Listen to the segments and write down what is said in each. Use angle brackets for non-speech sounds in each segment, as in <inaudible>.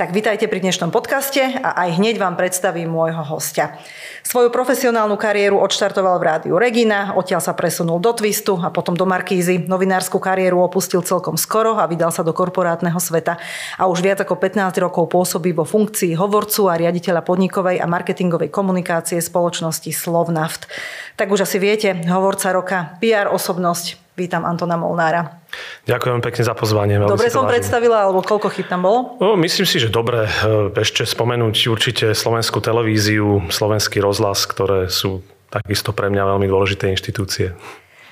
Tak vitajte pri dnešnom podcaste a aj hneď vám predstavím môjho hostia. Svoju profesionálnu kariéru odštartoval v rádiu Regina, odtiaľ sa presunul do Twistu a potom do Markízy. Novinárskú kariéru opustil celkom skoro a vydal sa do korporátneho sveta. A už viac ako 15 rokov pôsobí vo funkcii hovorcu a riaditeľa podnikovej a marketingovej komunikácie spoločnosti Slovnaft. Tak už asi viete, hovorca roka, PR osobnosť, Vítam Antona Molnára. Ďakujem pekne za pozvanie. Dobre som vážim. predstavila, alebo koľko chyb tam bolo? No, myslím si, že dobre. E, ešte spomenúť určite slovenskú televíziu, slovenský rozhlas, ktoré sú takisto pre mňa veľmi dôležité inštitúcie.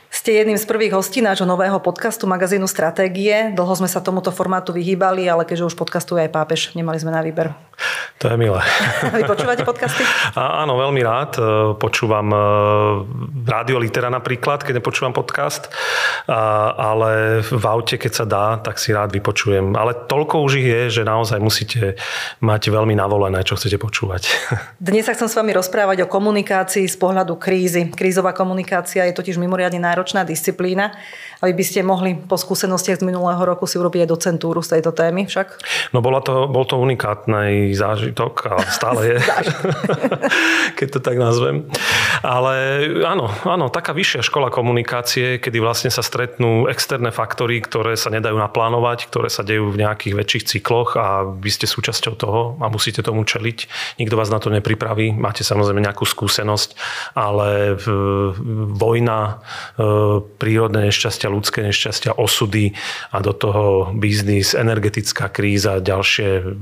Ste jedným z prvých hostí nášho nového podcastu magazínu Stratégie. Dlho sme sa tomuto formátu vyhýbali, ale keďže už podcastuje aj pápež, nemali sme na výber. To je milé. <laughs> Vy počúvate podcasty? A, áno, veľmi rád. E, počúvam e, Rádio Litera napríklad, keď nepočúvam podcast, a, ale v aute, keď sa dá, tak si rád vypočujem. Ale toľko už ich je, že naozaj musíte mať veľmi navolené, čo chcete počúvať. <laughs> Dnes sa chcem s vami rozprávať o komunikácii z pohľadu krízy. Krízová komunikácia je totiž mimoriadne náročná disciplína aby by ste mohli po skúsenostiach z minulého roku si urobiť aj docentúru z tejto témy však? No bola to, bol to unikátny zážitok a stále je, <laughs> keď to tak nazvem. Ale áno, áno, taká vyššia škola komunikácie, kedy vlastne sa stretnú externé faktory, ktoré sa nedajú naplánovať, ktoré sa dejú v nejakých väčších cykloch a vy ste súčasťou toho a musíte tomu čeliť. Nikto vás na to nepripraví, máte samozrejme nejakú skúsenosť, ale vojna, e, prírodné nešťastie nešťastia, ľudské nešťastia, osudy a do toho biznis, energetická kríza, ďalšie,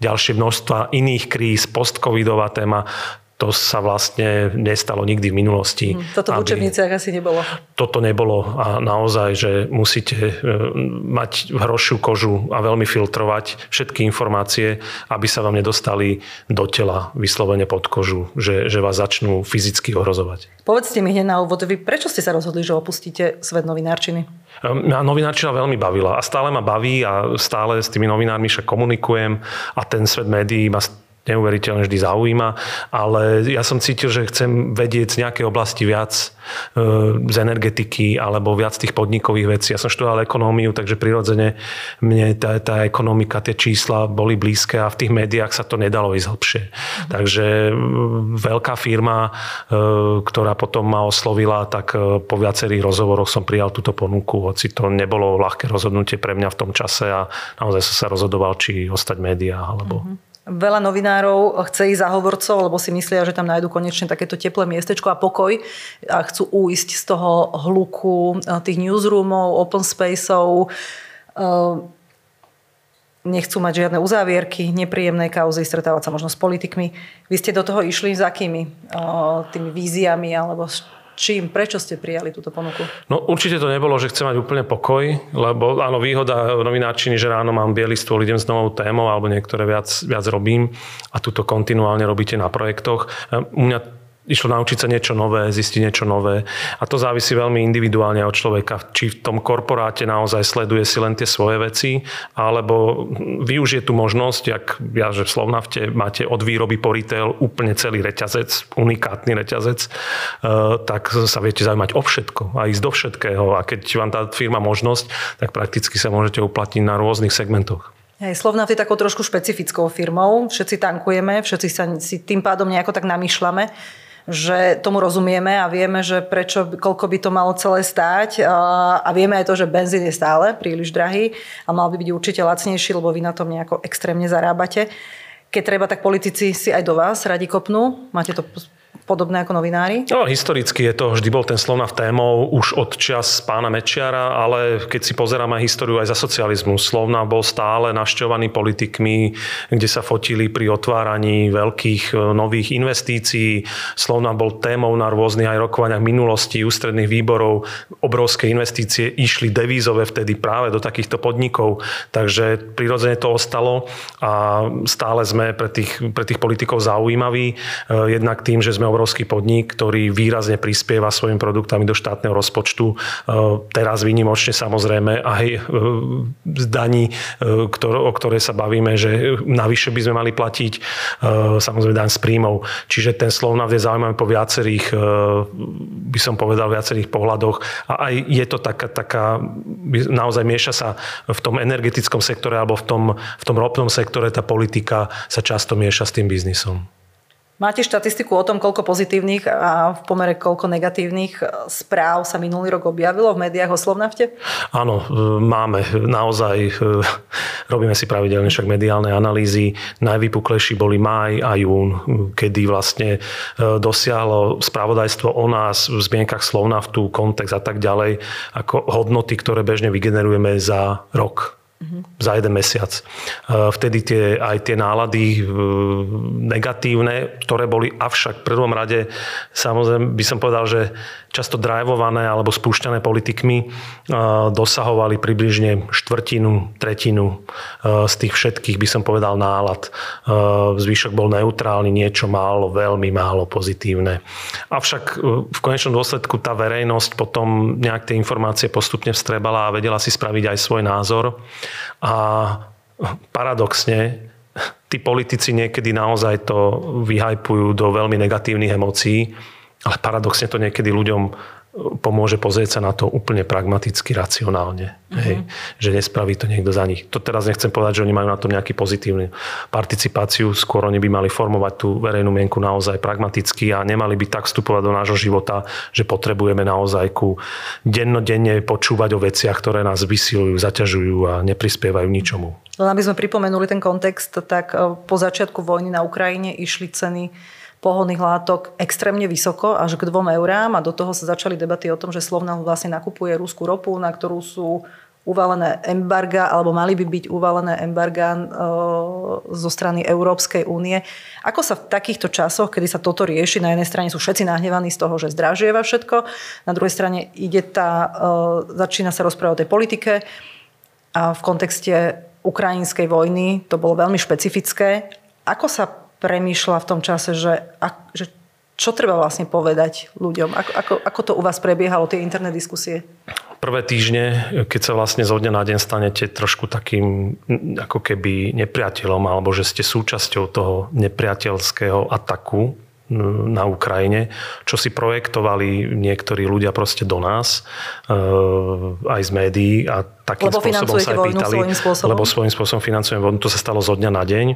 ďalšie množstva iných kríz, postcovidová téma to sa vlastne nestalo nikdy v minulosti. Mhm. Toto v učebniciach asi nebolo. Toto nebolo a naozaj, že musíte e, mať hrošiu kožu a veľmi filtrovať všetky informácie, aby sa vám nedostali do tela vyslovene pod kožu, že, že vás začnú fyzicky ohrozovať. Povedzte mi hneď na úvod, vy prečo ste sa rozhodli, že opustíte svet novinárčiny? Mňa novinárčina veľmi bavila a stále ma baví a stále s tými novinármi však komunikujem a ten svet médií ma neuveriteľne vždy zaujíma, ale ja som cítil, že chcem vedieť z nejakej oblasti viac e, z energetiky alebo viac tých podnikových vecí. Ja som študoval ekonómiu, takže prirodzene mne tá, tá ekonomika, tie čísla boli blízke a v tých médiách sa to nedalo ísť hlbšie. Mm. Takže veľká firma, e, ktorá potom ma oslovila, tak e, po viacerých rozhovoroch som prijal túto ponuku, hoci to nebolo ľahké rozhodnutie pre mňa v tom čase a naozaj som sa rozhodoval, či ostať v médiách alebo... Mm-hmm. Veľa novinárov chce ísť za hovorcov, lebo si myslia, že tam nájdu konečne takéto teplé miestečko a pokoj a chcú uísť z toho hluku eh, tých newsroomov, open spaceov. Eh, nechcú mať žiadne uzávierky, nepríjemné kauzy, stretávať sa možno s politikmi. Vy ste do toho išli s akými eh, tými víziami alebo čím, prečo ste prijali túto ponuku? No určite to nebolo, že chcem mať úplne pokoj, lebo áno, výhoda novináčiny, že ráno mám biely stôl, idem s novou témou alebo niektoré viac, viac robím a túto kontinuálne robíte na projektoch. U mňa išlo naučiť sa niečo nové, zistiť niečo nové. A to závisí veľmi individuálne od človeka, či v tom korporáte naozaj sleduje si len tie svoje veci, alebo využije tú možnosť, ak ja, že v Slovnafte máte od výroby po retail úplne celý reťazec, unikátny reťazec, e, tak sa viete zaujímať o všetko a ísť do všetkého. A keď vám tá firma možnosť, tak prakticky sa môžete uplatniť na rôznych segmentoch. Hej, Slovnaft je takou trošku špecifickou firmou. Všetci tankujeme, všetci sa si tým pádom nejako tak namýšľame že tomu rozumieme a vieme, že prečo, koľko by to malo celé stáť a vieme aj to, že benzín je stále príliš drahý a mal by byť určite lacnejší, lebo vy na tom nejako extrémne zarábate. Keď treba, tak politici si aj do vás radi kopnú. Máte to podobné ako novinári? No, historicky je to, vždy bol ten Slovnav témou už od čas pána Mečiara, ale keď si pozeráme históriu aj za socializmu, Slovnav bol stále našťovaný politikmi, kde sa fotili pri otváraní veľkých e, nových investícií. Slovnav bol témou na rôznych aj rokovaniach minulosti, ústredných výborov. Obrovské investície išli devízové vtedy práve do takýchto podnikov, takže prirodzene to ostalo a stále sme pre tých, pre tých politikov zaujímaví. E, jednak tým, že sme obrovský podnik, ktorý výrazne prispieva svojimi produktami do štátneho rozpočtu. Teraz výnimočne samozrejme aj z daní, o ktorej sa bavíme, že navyše by sme mali platiť samozrejme daň z príjmov. Čiže ten Slovnaft je zaujímavý po viacerých, by som povedal, viacerých pohľadoch a aj je to taká, taká naozaj mieša sa v tom energetickom sektore alebo v tom, v tom ropnom sektore tá politika sa často mieša s tým biznisom. Máte štatistiku o tom, koľko pozitívnych a v pomere koľko negatívnych správ sa minulý rok objavilo v médiách o Slovnafte? Áno, e, máme. Naozaj e, robíme si pravidelne však mediálne analýzy. Najvypuklejší boli maj a jún, kedy vlastne e, dosiahlo spravodajstvo o nás v zmienkach Slovnaftu, kontext a tak ďalej, ako hodnoty, ktoré bežne vygenerujeme za rok Mm-hmm. za jeden mesiac. E, vtedy tie, aj tie nálady e, negatívne, ktoré boli avšak v prvom rade, samozrejme by som povedal, že často drivované alebo spúšťané politikmi, e, dosahovali približne štvrtinu, tretinu z tých všetkých, by som povedal, nálad. Zvyšok bol neutrálny, niečo málo, veľmi málo pozitívne. Avšak v konečnom dôsledku tá verejnosť potom nejak tie informácie postupne vstrebala a vedela si spraviť aj svoj názor. A paradoxne, tí politici niekedy naozaj to vyhajpujú do veľmi negatívnych emócií, ale paradoxne to niekedy ľuďom pomôže pozrieť sa na to úplne pragmaticky, racionálne. Uh-huh. Hej, že nespraví to niekto za nich. To teraz nechcem povedať, že oni majú na tom nejaký pozitívny participáciu, skôr oni by mali formovať tú verejnú mienku naozaj pragmaticky a nemali by tak vstupovať do nášho života, že potrebujeme naozaj ku dennodenne počúvať o veciach, ktoré nás vysilujú, zaťažujú a neprispievajú ničomu. Len aby sme pripomenuli ten kontext, tak eh, po začiatku vojny na Ukrajine išli ceny pohonných látok extrémne vysoko, až k 2 eurám a do toho sa začali debaty o tom, že Slovna vlastne nakupuje rúskú ropu, na ktorú sú uvalené embarga, alebo mali by byť uvalené embarga e, zo strany Európskej únie. Ako sa v takýchto časoch, kedy sa toto rieši, na jednej strane sú všetci nahnevaní z toho, že zdražieva všetko, na druhej strane ide tá, e, začína sa rozprávať o tej politike a v kontexte ukrajinskej vojny to bolo veľmi špecifické. Ako sa premýšľa v tom čase, že, a, že čo treba vlastne povedať ľuďom? Ako, ako, ako to u vás prebiehalo, tie interné diskusie? Prvé týždne, keď sa vlastne zo dňa na deň stanete trošku takým ako keby nepriateľom, alebo že ste súčasťou toho nepriateľského ataku na Ukrajine, čo si projektovali niektorí ľudia proste do nás, eh, aj z médií a takým lebo spôsobom sa aj pýtali. Svojím spôsobom. Lebo svojím spôsobom financujem vojnu. To sa stalo zo dňa na deň.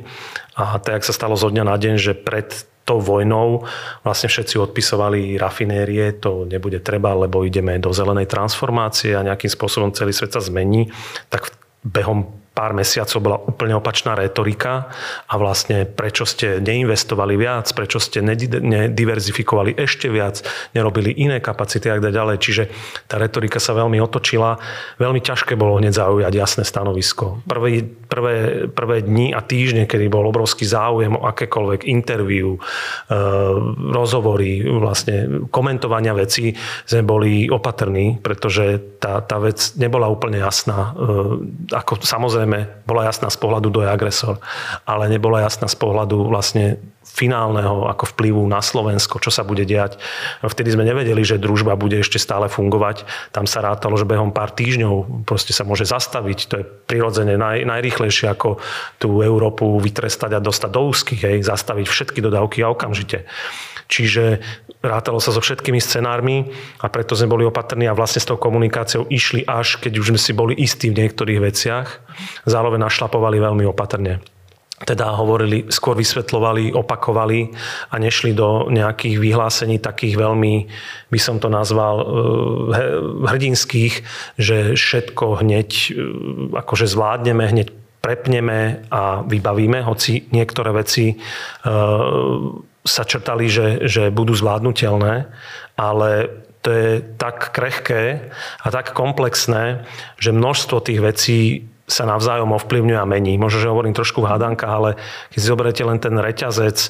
A tak sa stalo zo dňa na deň, že pred tou vojnou vlastne všetci odpisovali rafinérie, to nebude treba, lebo ideme do zelenej transformácie a nejakým spôsobom celý svet sa zmení, tak behom pár mesiacov bola úplne opačná retorika a vlastne prečo ste neinvestovali viac, prečo ste nediverzifikovali ešte viac, nerobili iné kapacity a tak ďalej. Čiže tá retorika sa veľmi otočila. Veľmi ťažké bolo hneď zaujať jasné stanovisko. Prvé, prvé, prvé dni a týždne, kedy bol obrovský záujem o akékoľvek interviu, e, rozhovory, vlastne komentovania vecí, sme boli opatrní, pretože tá, tá vec nebola úplne jasná. E, ako samozrejme samozrejme bola jasná z pohľadu, kto je agresor, ale nebola jasná z pohľadu vlastne finálneho ako vplyvu na Slovensko, čo sa bude diať. Vtedy sme nevedeli, že družba bude ešte stále fungovať. Tam sa rátalo, že behom pár týždňov proste sa môže zastaviť. To je prirodzene naj, najrychlejšie ako tú Európu vytrestať a dostať do úzkých, hej, zastaviť všetky dodávky a okamžite. Čiže rátalo sa so všetkými scenármi a preto sme boli opatrní a vlastne s tou komunikáciou išli až, keď už sme si boli istí v niektorých veciach. Zároveň našlapovali veľmi opatrne teda hovorili, skôr vysvetľovali, opakovali a nešli do nejakých vyhlásení takých veľmi, by som to nazval, eh, hrdinských, že všetko hneď eh, akože zvládneme, hneď prepneme a vybavíme, hoci niektoré veci eh, sa črtali, že, že budú zvládnutelné, ale to je tak krehké a tak komplexné, že množstvo tých vecí sa navzájom ovplyvňuje a mení. Možno, že hovorím trošku v hádankách, ale keď si zoberiete len ten reťazec, e,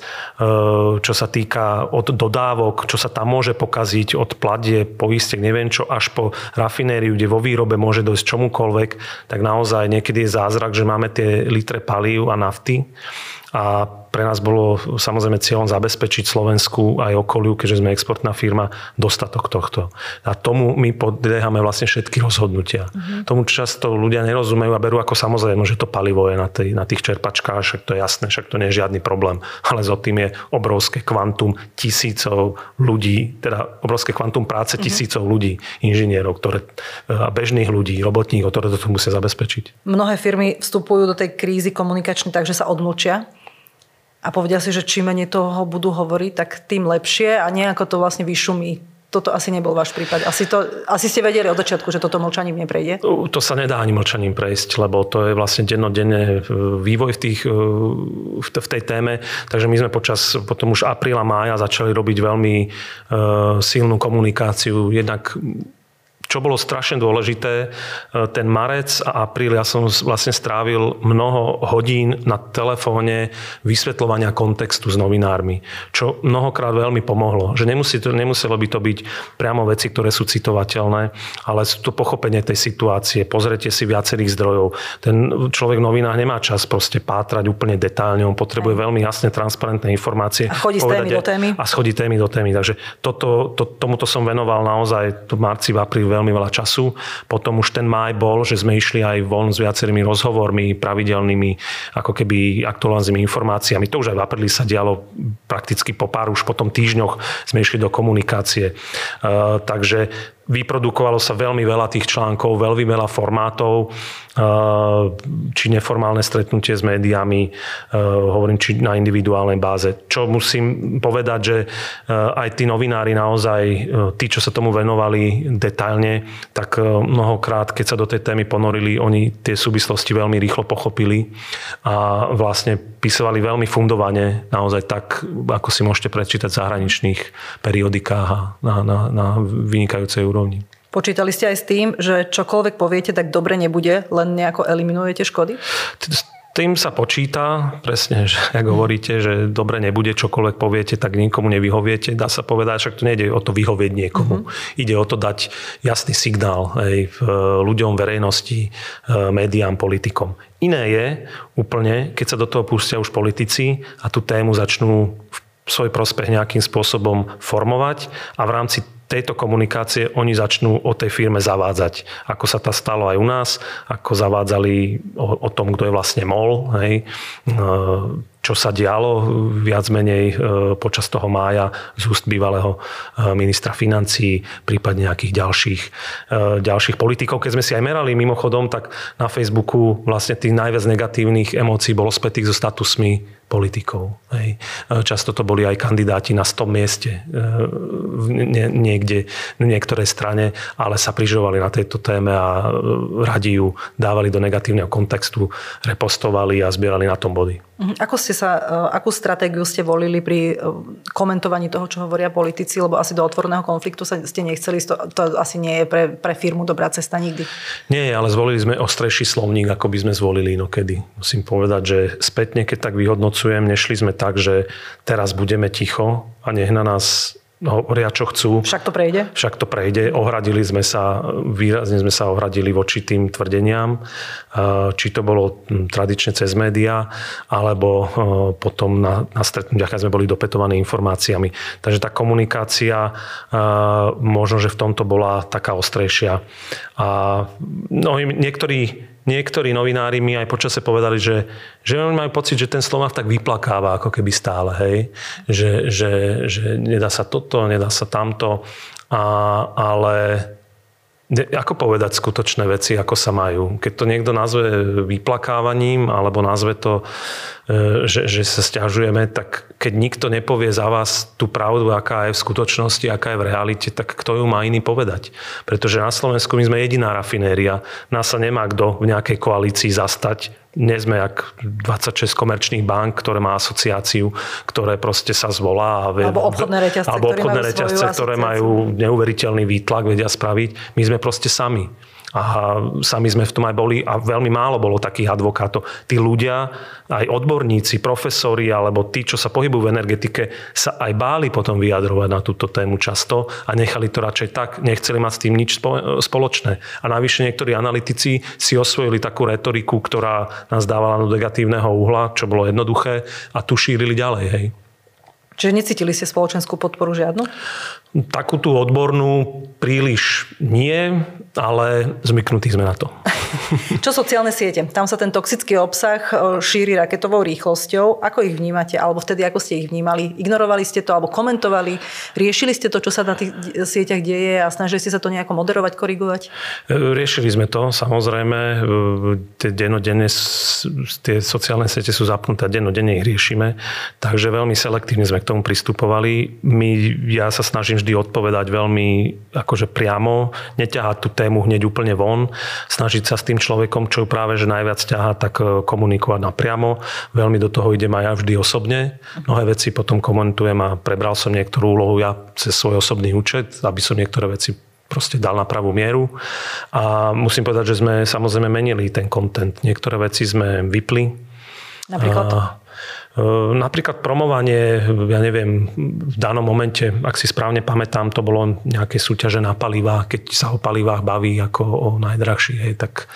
čo sa týka od dodávok, čo sa tam môže pokaziť, od pladie, poistiek, neviem čo, až po rafinériu, kde vo výrobe môže dojsť čomukoľvek, tak naozaj niekedy je zázrak, že máme tie litre palív a nafty a pre nás bolo samozrejme cieľom zabezpečiť Slovensku aj okoliu, keďže sme exportná firma, dostatok tohto. A tomu my podliehame vlastne všetky rozhodnutia. Uh-huh. Tomu často ľudia nerozumejú a berú ako samozrejme, že to palivo je na, tej, na tých čerpačkách, však to je jasné, však to nie je žiadny problém. Ale za tým je obrovské kvantum tisícov ľudí, teda obrovské kvantum práce uh-huh. tisícov ľudí, inžinierov, ktoré, a bežných ľudí, robotníkov, ktoré to musia zabezpečiť. Mnohé firmy vstupujú do tej krízy komunikačne tak, že sa odmlčia a povedia si, že čím menej toho budú hovoriť, tak tým lepšie a nejako to vlastne vyšumí. Toto asi nebol váš prípad. Asi, to, asi ste vedeli od začiatku, že toto mlčaním neprejde? To sa nedá ani mlčaním prejsť, lebo to je vlastne dennodenne e, vývoj v, tých, e, v tej téme. Takže my sme počas potom už apríla, mája začali robiť veľmi e, silnú komunikáciu. Jednak čo bolo strašne dôležité, e, ten marec a apríl ja som vlastne strávil mnoho hodín na telefóne vysvetľovania kontextu s novinármi, čo mnohokrát veľmi pomohlo. Že nemusí to, nemuselo by to byť priamo veci, ktoré sú citovateľné, ale sú to pochopenie tej situácie, pozrite si viacerých zdrojov. Ten človek novinár nemá čas proste pátrať úplne detálne, on potrebuje veľmi jasne transparentné informácie. A chodí z témy do témy. A schodí témy do témy. Takže toto, to, tomuto som venoval naozaj v marci, v apríli veľmi veľa času. Potom už ten máj bol, že sme išli aj von s viacerými rozhovormi, pravidelnými, ako keby aktuálnymi informáciami. To už aj v apríli sa dialo prakticky po pár, už po tom týždňoch sme išli do komunikácie. Uh, takže vyprodukovalo sa veľmi veľa tých článkov, veľmi veľa formátov, eh, či neformálne stretnutie s médiami, eh, hovorím, či na individuálnej báze. Čo musím povedať, že eh, aj tí novinári naozaj, tí, čo sa tomu venovali detailne, tak mnohokrát, keď sa do tej témy ponorili, oni tie súvislosti veľmi rýchlo pochopili a vlastne písali veľmi fundovane, naozaj tak, ako si môžete prečítať v zahraničných periodikách na, na, na vynikajúcej úrovni. Počítali ste aj s tým, že čokoľvek poviete, tak dobre nebude, len nejako eliminujete škody? Tým sa počíta, presne, že ak hovoríte, že dobre nebude, čokoľvek poviete, tak nikomu nevyhoviete. Dá sa povedať, však to nejde o to vyhovieť niekomu. Mm-hmm. Ide o to dať jasný signál aj ľuďom, verejnosti, e, médiám, politikom. Iné je úplne, keď sa do toho pustia už politici a tú tému začnú v svoj prospech nejakým spôsobom formovať a v rámci tejto komunikácie oni začnú o tej firme zavádzať. Ako sa to stalo aj u nás, ako zavádzali o, o tom, kto je vlastne MOL, hej, e, čo sa dialo viac menej e, počas toho mája z úst bývalého e, ministra financí, prípadne nejakých ďalších, ďalších politikov. Keď sme si aj merali mimochodom, tak na Facebooku vlastne tých najviac negatívnych emócií bolo spätých so statusmi politikov. Hej. Často to boli aj kandidáti na 100 mieste nie, niekde v niektorej strane, ale sa prižovali na tejto téme a radi ju dávali do negatívneho kontextu, repostovali a zbierali na tom body. Mhm. Ako ste sa, e, akú stratégiu ste volili pri e, komentovaní toho, čo hovoria politici, lebo asi do otvorného konfliktu sa ste nechceli, to, to asi nie je pre, pre firmu dobrá cesta nikdy. Nie, ale zvolili sme ostrejší slovník, ako by sme zvolili inokedy. Musím povedať, že spätne, keď tak vyhodnocujem, nešli sme tak, že teraz budeme ticho a nech na nás hovoria, čo chcú. Však to prejde? Však to prejde. Ohradili sme sa, výrazne sme sa ohradili voči tým tvrdeniam, eh, či to bolo hm, tradične cez médiá, alebo eh, potom na, na stretnutiach, sme boli dopetovaní informáciami. Takže tá komunikácia eh, možno, že v tomto bola taká ostrejšia. A no, niektorí niektorí novinári mi aj počase povedali, že, že oni majú pocit, že ten Slovák tak vyplakáva ako keby stále, hej. Že, že, že nedá sa toto, nedá sa tamto, a, ale ako povedať skutočné veci, ako sa majú. Keď to niekto nazve vyplakávaním alebo nazve to, e, že, že sa stiažujeme, tak keď nikto nepovie za vás tú pravdu, aká je v skutočnosti, aká je v realite, tak kto ju má iný povedať? Pretože na Slovensku my sme jediná rafinéria. Nás sa nemá kto v nejakej koalícii zastať nie sme jak 26 komerčných bank, ktoré má asociáciu, ktoré proste sa zvolá. A vie, alebo obchodné reťazce, alebo obchodné ktoré, reťazce, ktoré majú neuveriteľný výtlak, vedia spraviť. My sme proste sami. A sami sme v tom aj boli a veľmi málo bolo takých advokátov. Tí ľudia, aj odborníci, profesori alebo tí, čo sa pohybujú v energetike, sa aj báli potom vyjadrovať na túto tému často a nechali to radšej tak, nechceli mať s tým nič spoločné. A navyše niektorí analytici si osvojili takú retoriku, ktorá nás dávala do negatívneho uhla, čo bolo jednoduché a tu šírili ďalej. Hej. Čiže necítili ste spoločenskú podporu žiadnu? Takú tú odbornú príliš nie, ale zmyknutí sme na to. <laughs> Čo sociálne siete? Tam sa ten toxický obsah e, šíri raketovou rýchlosťou. Ako ich vnímate? Alebo vtedy, ako ste ich vnímali? Ignorovali ste to alebo komentovali? Riešili ste to, čo sa na tých sieťach deje a snažili ste sa to nejako moderovať, korigovať? E, riešili sme to, samozrejme. E, tie tie sociálne siete sú zapnuté a dennodenne ich riešime. Takže veľmi selektívne sme k tomu pristupovali. My, ja sa snažím vždy odpovedať veľmi akože priamo, neťahať tú tému hneď úplne von, snažiť sa s tým človekom, čo práve že najviac ťahá, tak e, komunikovať napriamo. Veľmi do toho idem aj ja vždy osobne. Mnohé veci potom komentujem a prebral som niektorú úlohu ja cez svoj osobný účet, aby som niektoré veci proste dal na pravú mieru. A musím povedať, že sme samozrejme menili ten kontent. Niektoré veci sme vypli. Napríklad? A, napríklad promovanie, ja neviem, v danom momente, ak si správne pamätám, to bolo nejaké súťaže na palivách, keď sa o palivách baví ako o najdrahších, hej, tak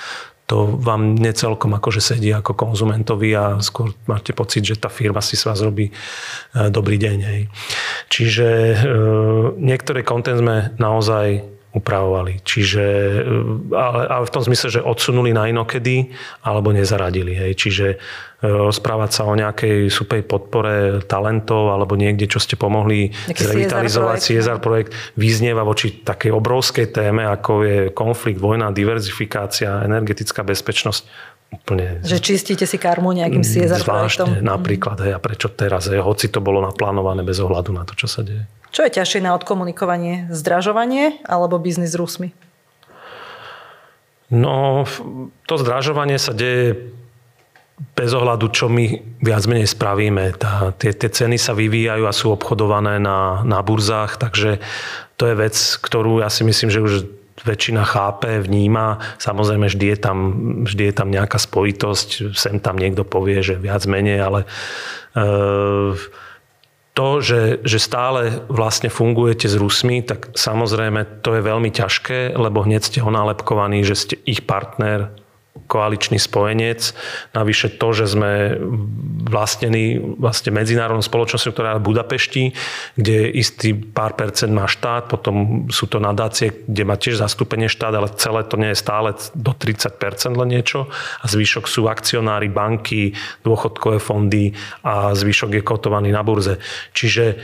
to vám necelkom akože sedí ako konzumentovi a skôr máte pocit, že tá firma si s vás robí e, dobrý deň. Hej. Čiže e, niektoré kontent sme naozaj upravovali. Čiže, ale, ale v tom zmysle, že odsunuli na inokedy alebo nezaradili. Hej. Čiže e, rozprávať sa o nejakej supej podpore talentov alebo niekde, čo ste pomohli Nejaký zrevitalizovať CSR projekt, vyznieva voči takej obrovskej téme, ako je konflikt, vojna, diverzifikácia, energetická bezpečnosť úplne... Že čistíte si karmu nejakým CSR projektom. napríklad, hej, a prečo teraz, hej, hoci to bolo naplánované bez ohľadu na to, čo sa deje. Čo je ťažšie na odkomunikovanie? Zdražovanie alebo biznis s Rusmi? No, to zdražovanie sa deje bez ohľadu, čo my viac menej spravíme. Tá, tie, tie ceny sa vyvíjajú a sú obchodované na, na burzách, takže to je vec, ktorú ja si myslím, že už väčšina chápe, vníma. Samozrejme, vždy je tam, vždy je tam nejaká spojitosť, sem tam niekto povie, že viac menej, ale e, to, že, že stále vlastne fungujete s Rusmi, tak samozrejme to je veľmi ťažké, lebo hneď ste onálepkovaní, že ste ich partner, koaličný spojenec. Navyše to, že sme vlastnení vlastne medzinárodnou spoločnosťou, ktorá je v Budapešti, kde istý pár percent má štát, potom sú to nadácie, kde má tiež zastúpenie štát, ale celé to nie je stále do 30% len niečo. A zvyšok sú akcionári, banky, dôchodkové fondy a zvyšok je kotovaný na burze. Čiže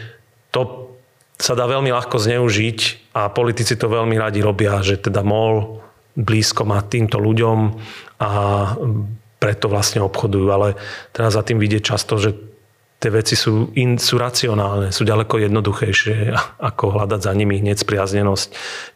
to sa dá veľmi ľahko zneužiť a politici to veľmi radi robia, že teda MOL blízko má týmto ľuďom a preto vlastne obchodujú. Ale teraz za tým vidieť často, že tie veci sú, in, sú racionálne, sú ďaleko jednoduchejšie, <laughs> ako hľadať za nimi hneď spriaznenosť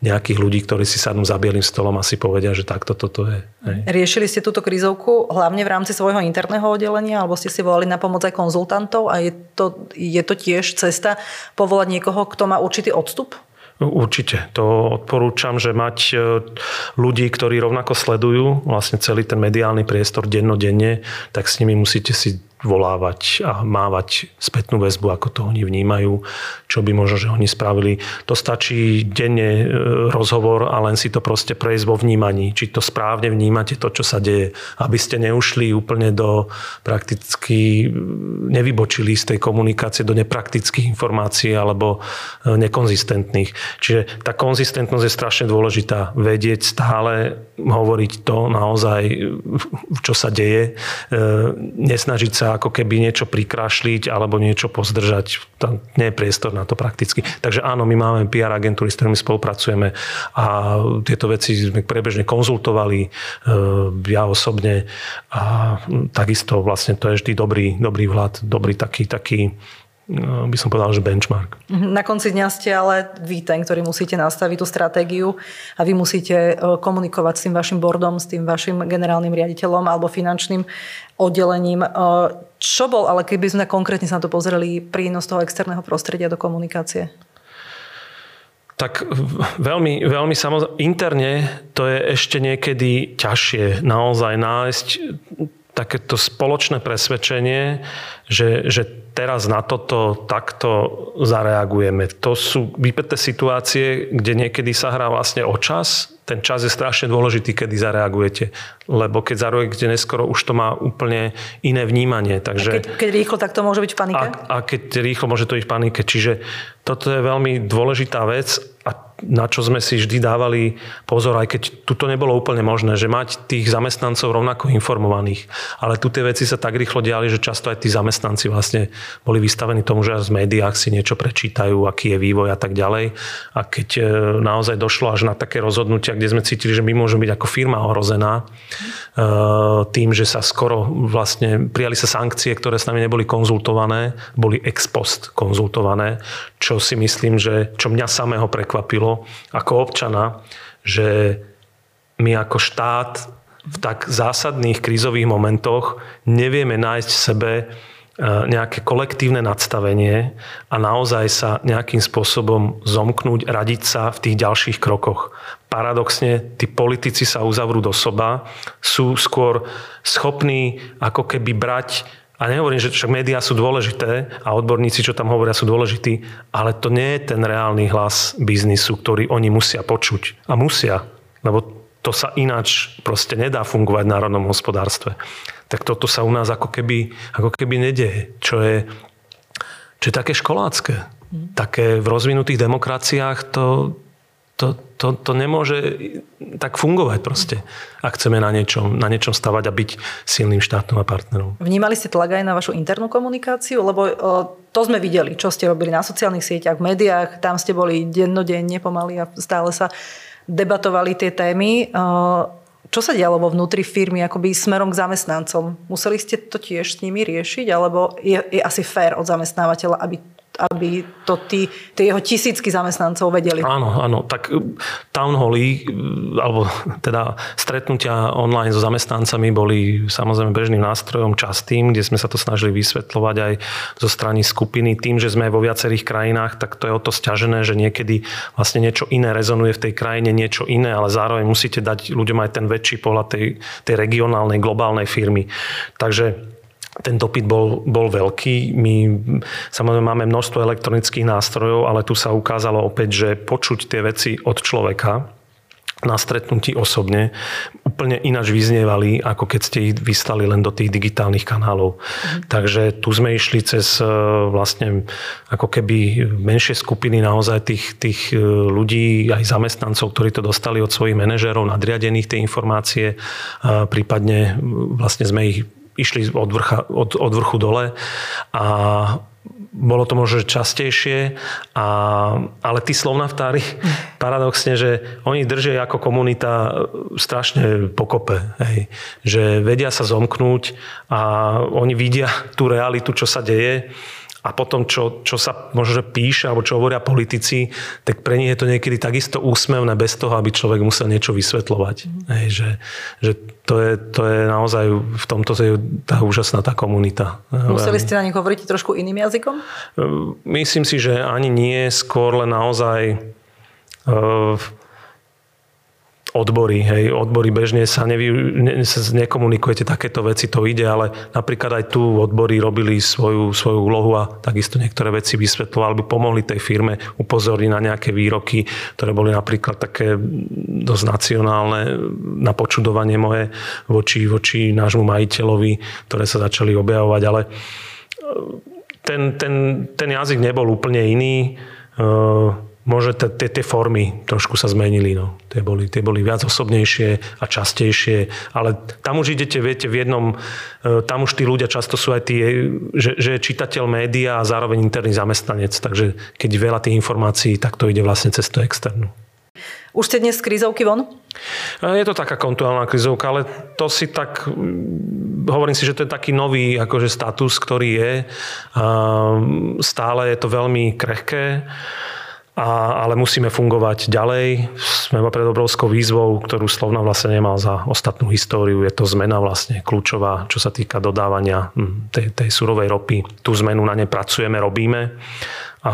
nejakých ľudí, ktorí si sadnú za bielým stolom a si povedia, že takto toto je. Hej. Riešili ste túto krízovku hlavne v rámci svojho interného oddelenia, alebo ste si volali na pomoc aj konzultantov a je to, je to tiež cesta povolať niekoho, kto má určitý odstup? Určite. To odporúčam, že mať e, ľudí, ktorí rovnako sledujú vlastne celý ten mediálny priestor dennodenne, tak s nimi musíte si volávať a mávať spätnú väzbu, ako to oni vnímajú, čo by možno, že oni spravili. To stačí denne e, rozhovor a len si to proste prejsť vo vnímaní, či to správne vnímate to, čo sa deje, aby ste neušli úplne do prakticky, nevybočili z tej komunikácie do nepraktických informácií alebo e, nekonzistentných. Čiže tá konzistentnosť je strašne dôležitá. Vedieť stále hovoriť to naozaj, čo sa deje, e, nesnažiť sa ako keby niečo prikrašliť alebo niečo pozdržať. Tam nie je priestor na to prakticky. Takže áno, my máme PR agentúry, s ktorými spolupracujeme a tieto veci sme prebežne konzultovali, e, ja osobne a takisto vlastne to je vždy dobrý, dobrý vhľad, dobrý taký, taký by som povedal, že benchmark. Na konci dňa ste ale vy ten, ktorý musíte nastaviť tú stratégiu a vy musíte e, komunikovať s tým vašim bordom, s tým vašim generálnym riaditeľom alebo finančným oddelením. E, čo bol, ale keby sme konkrétne sa na to pozreli, prínos toho externého prostredia do komunikácie? Tak veľmi, veľmi samozrejme, interne to je ešte niekedy ťažšie naozaj nájsť takéto spoločné presvedčenie, že, že teraz na toto takto zareagujeme. To sú vypeté situácie, kde niekedy sa hrá vlastne o čas. Ten čas je strašne dôležitý, kedy zareagujete. Lebo keď zareagujete neskoro, už to má úplne iné vnímanie. Takže, a keď, keď rýchlo, tak to môže byť v panike? A, a keď rýchlo, môže to byť v panike. Čiže toto je veľmi dôležitá vec a na čo sme si vždy dávali pozor, aj keď tu to nebolo úplne možné, že mať tých zamestnancov rovnako informovaných. Ale tu tie veci sa tak rýchlo diali, že často aj tí zamestnanci vlastne boli vystavení tomu, že v médiách si niečo prečítajú, aký je vývoj a tak ďalej. A keď e, naozaj došlo až na také rozhodnutia, kde sme cítili, že my môžeme byť ako firma ohrozená e, tým, že sa skoro vlastne prijali sa sankcie, ktoré s nami neboli konzultované, boli ex post konzultované, čo si myslím, že čo mňa samého prekvapilo, ako občana, že my ako štát v tak zásadných krízových momentoch nevieme nájsť v sebe e, nejaké kolektívne nadstavenie a naozaj sa nejakým spôsobom zomknúť, radiť sa v tých ďalších krokoch. Paradoxne, tí politici sa uzavrú do soba, sú skôr schopní ako keby brať a nehovorím, že však médiá sú dôležité a odborníci, čo tam hovoria, sú dôležití, ale to nie je ten reálny hlas biznisu, ktorý oni musia počuť. A musia, lebo to sa ináč proste nedá fungovať v národnom hospodárstve. Tak toto sa u nás ako keby, ako keby nedeje, čo je, čo je také školácké. Mm. Také v rozvinutých demokraciách to, to, to, to nemôže tak fungovať proste, ak chceme na niečom, na niečom stavať a byť silným štátom a partnerom. Vnímali ste tlak aj na vašu internú komunikáciu? Lebo to sme videli, čo ste robili na sociálnych sieťach, v médiách, tam ste boli dennodenne pomaly a stále sa debatovali tie témy. Čo sa dialo vo vnútri firmy akoby smerom k zamestnancom? Museli ste to tiež s nimi riešiť? Alebo je, je asi fér od zamestnávateľa, aby aby to tí, tí jeho tisícky zamestnancov vedeli. Áno, áno. Tak e, town hally, e, alebo teda stretnutia online so zamestnancami boli samozrejme bežným nástrojom častým, kde sme sa to snažili vysvetľovať aj zo strany skupiny. Tým, že sme vo viacerých krajinách, tak to je o to stiažené, že niekedy vlastne niečo iné rezonuje v tej krajine, niečo iné, ale zároveň musíte dať ľuďom aj ten väčší pohľad tej, tej regionálnej, globálnej firmy. Takže ten dopyt bol, bol veľký. My samozrejme máme množstvo elektronických nástrojov, ale tu sa ukázalo opäť, že počuť tie veci od človeka, na stretnutí osobne úplne ináč vyznievali, ako keď ste ich vystali len do tých digitálnych kanálov. Mm. Takže tu sme išli cez e, vlastne ako keby menšie skupiny naozaj tých, tých e, ľudí, aj zamestnancov, ktorí to dostali od svojich manažérov, nadriadených tie informácie. Prípadne vlastne sme ich išli od, vrcha, od, od vrchu dole a bolo to možno častejšie, a, ale tí slovnaftári, <laughs> paradoxne, že oni držia ako komunita strašne pokope. Hej. Že vedia sa zomknúť a oni vidia tú realitu, čo sa deje a potom, čo, čo sa možno píše alebo čo hovoria politici, tak pre nich je to niekedy takisto úsmevné bez toho, aby človek musel niečo vysvetľovať. Mm. Hej, že, že to, je, to je naozaj v tomto je tá úžasná tá komunita. Museli ste na nich hovoriť trošku iným jazykom? Myslím si, že ani nie, skôr len naozaj uh, odbory. Hej, odbory bežne sa, nevy, ne, sa nekomunikujete takéto veci, to ide, ale napríklad aj tu odbory robili svoju, svoju úlohu a takisto niektoré veci vysvetľovali, aby pomohli tej firme upozorniť na nejaké výroky, ktoré boli napríklad také dosť nacionálne na počudovanie moje voči, voči nášmu majiteľovi, ktoré sa začali objavovať, ale e, ten, ten, ten jazyk nebol úplne iný. E, Môže tie formy trošku sa zmenili. No. Tie, boli, tie boli viac osobnejšie a častejšie, ale tam už idete, viete, v jednom, e, tam už tí ľudia často sú aj tí, že, že je čitateľ média a zároveň interný zamestnanec, takže keď veľa tých informácií, tak to ide vlastne cez to externú. Už ste dnes z krizovky von? E, je to taká kontuálna krizovka, ale to si tak, hovorím si, že to je taký nový akože status, ktorý je. Stále je to veľmi krehké a, ale musíme fungovať ďalej. Sme pred obrovskou výzvou, ktorú Slovna vlastne nemal za ostatnú históriu. Je to zmena vlastne kľúčová, čo sa týka dodávania hm, tej, tej surovej ropy. Tú zmenu na ne pracujeme, robíme. A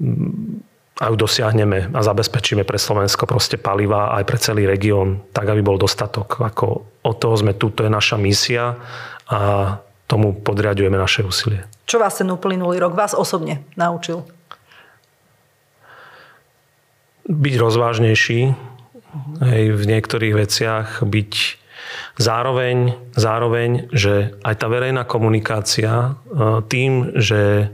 hm, a ju dosiahneme a zabezpečíme pre Slovensko proste paliva aj pre celý región, tak aby bol dostatok. Ako od toho sme tu, to je naša misia a tomu podriadujeme naše úsilie. Čo vás ten uplynulý rok vás osobne naučil? Byť rozvážnejší hej, v niektorých veciach, byť zároveň, zároveň, že aj tá verejná komunikácia e, tým, že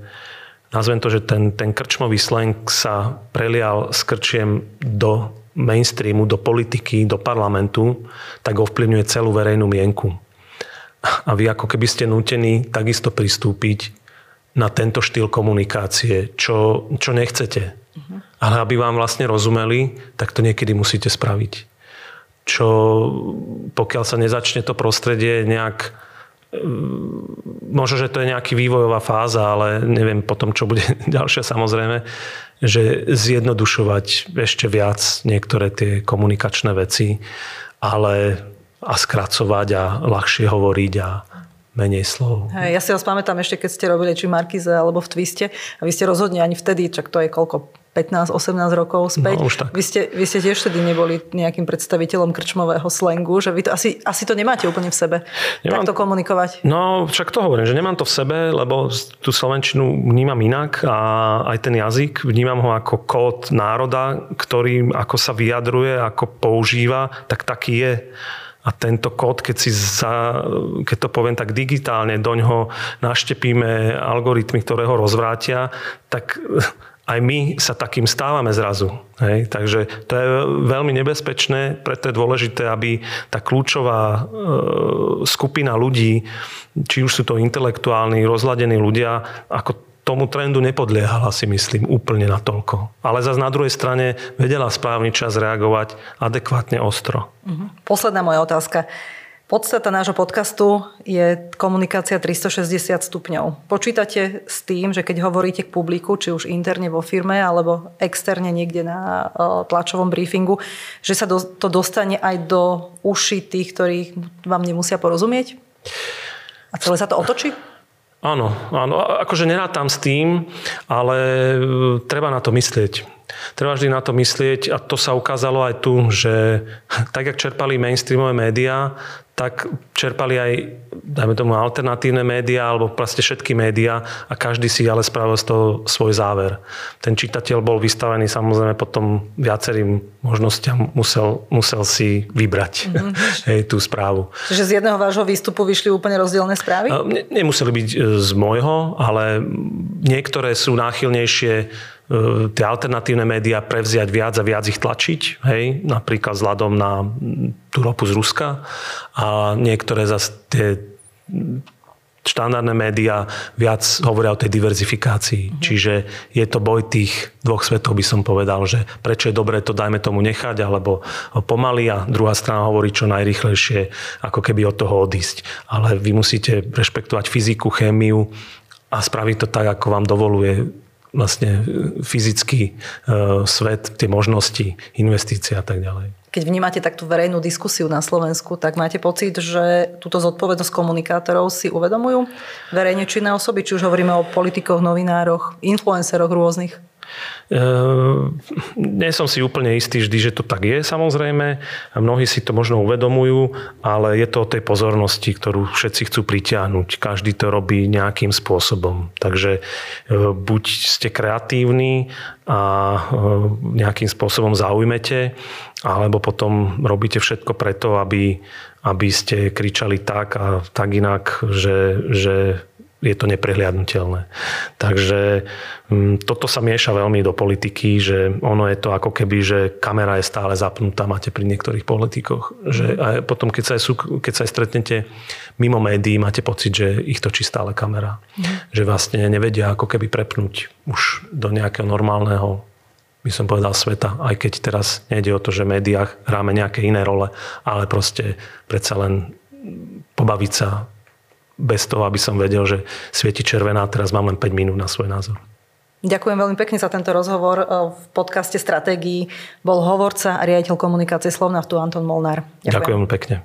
nazvem to, že ten, ten krčmový slang sa prelial s krčiem do mainstreamu, do politiky, do parlamentu, tak ovplyvňuje celú verejnú mienku. A vy ako keby ste nútení takisto pristúpiť na tento štýl komunikácie, čo, čo nechcete. Uh-huh. Ale aby vám vlastne rozumeli, tak to niekedy musíte spraviť. Čo pokiaľ sa nezačne to prostredie nejak možno, že to je nejaký vývojová fáza, ale neviem potom, čo bude <laughs> ďalšia samozrejme, že zjednodušovať ešte viac niektoré tie komunikačné veci, ale a skracovať a ľahšie hovoriť a menej slov. Hej, ja si vás pamätám ešte, keď ste robili či Markize alebo v Twiste a vy ste rozhodne ani vtedy, čak to je koľko, 15-18 rokov späť. No. Vy, ste, vy ste tiež vtedy neboli nejakým predstaviteľom krčmového slengu, že vy to asi, asi to nemáte úplne v sebe, nemám, takto komunikovať. No, však to hovorím, že nemám to v sebe, lebo tú slovenčinu vnímam inak a aj ten jazyk vnímam ho ako kód národa, ktorý ako sa vyjadruje, ako používa, tak taký je. A tento kód, keď, si za, keď to poviem tak digitálne, doň ho naštepíme algoritmy, ktoré ho rozvrátia, tak aj my sa takým stávame zrazu. Hej? Takže to je veľmi nebezpečné, preto je dôležité, aby tá kľúčová e, skupina ľudí, či už sú to intelektuálni, rozladení ľudia, ako tomu trendu nepodliehala si myslím úplne na toľko. Ale zase na druhej strane vedela správny čas reagovať adekvátne ostro. Mhm. Posledná moja otázka. Podstata nášho podcastu je komunikácia 360 stupňov. Počítate s tým, že keď hovoríte k publiku, či už interne vo firme, alebo externe niekde na tlačovom briefingu, že sa to dostane aj do uši tých, ktorí vám nemusia porozumieť? A celé sa to otočí? Áno, áno, akože nerátam s tým, ale e, treba na to myslieť. Treba vždy na to myslieť a to sa ukázalo aj tu, že <laughs> tak, jak čerpali mainstreamové médiá, tak čerpali aj, dajme tomu, alternatívne médiá alebo proste všetky médiá a každý si ale spravil z toho svoj záver. Ten čitateľ bol vystavený samozrejme potom viacerým možnostiam, musel, musel si vybrať mm-hmm. <laughs> hej, tú správu. Čiže z jedného vášho výstupu vyšli úplne rozdielne správy? Ne, nemuseli byť e, z môjho, ale niektoré sú náchylnejšie tie alternatívne médiá prevziať viac a viac ich tlačiť, hej, napríklad vzhľadom na tú ropu z Ruska a niektoré zase tie štandardné médiá viac hovoria o tej diverzifikácii. Mm-hmm. Čiže je to boj tých dvoch svetov, by som povedal, že prečo je dobré to dajme tomu nechať, alebo pomaly a druhá strana hovorí čo najrychlejšie, ako keby od toho odísť. Ale vy musíte rešpektovať fyziku, chémiu a spraviť to tak, ako vám dovoluje vlastne fyzický e, svet, tie možnosti, investície a tak ďalej. Keď vnímate taktú verejnú diskusiu na Slovensku, tak máte pocit, že túto zodpovednosť komunikátorov si uvedomujú verejne činné osoby, či už hovoríme o politikoch, novinároch, influenceroch rôznych? Ehm, nie som si úplne istý vždy, že to tak je samozrejme. Mnohí si to možno uvedomujú, ale je to o tej pozornosti, ktorú všetci chcú pritiahnuť. Každý to robí nejakým spôsobom. Takže e, buď ste kreatívni a e, nejakým spôsobom zaujmete, alebo potom robíte všetko preto, aby, aby ste kričali tak a tak inak, že, že je to neprehliadnutelné. Takže mm, toto sa mieša veľmi do politiky, že ono je to ako keby, že kamera je stále zapnutá, máte pri niektorých politikoch. Že mhm. aj potom, keď sa, aj, keď sa aj stretnete mimo médií, máte pocit, že ich točí stále kamera. Mm. Že vlastne nevedia ako keby prepnúť už do nejakého normálneho by som povedal sveta, aj keď teraz nejde o to, že v médiách hráme nejaké iné role, ale proste predsa len pobaviť sa bez toho, aby som vedel, že svieti červená, teraz mám len 5 minút na svoj názor. Ďakujem veľmi pekne za tento rozhovor. V podcaste Stratégii bol hovorca a riaditeľ komunikácie Slovnaftu Anton Molnár. Ďakujem, Ďakujem pekne.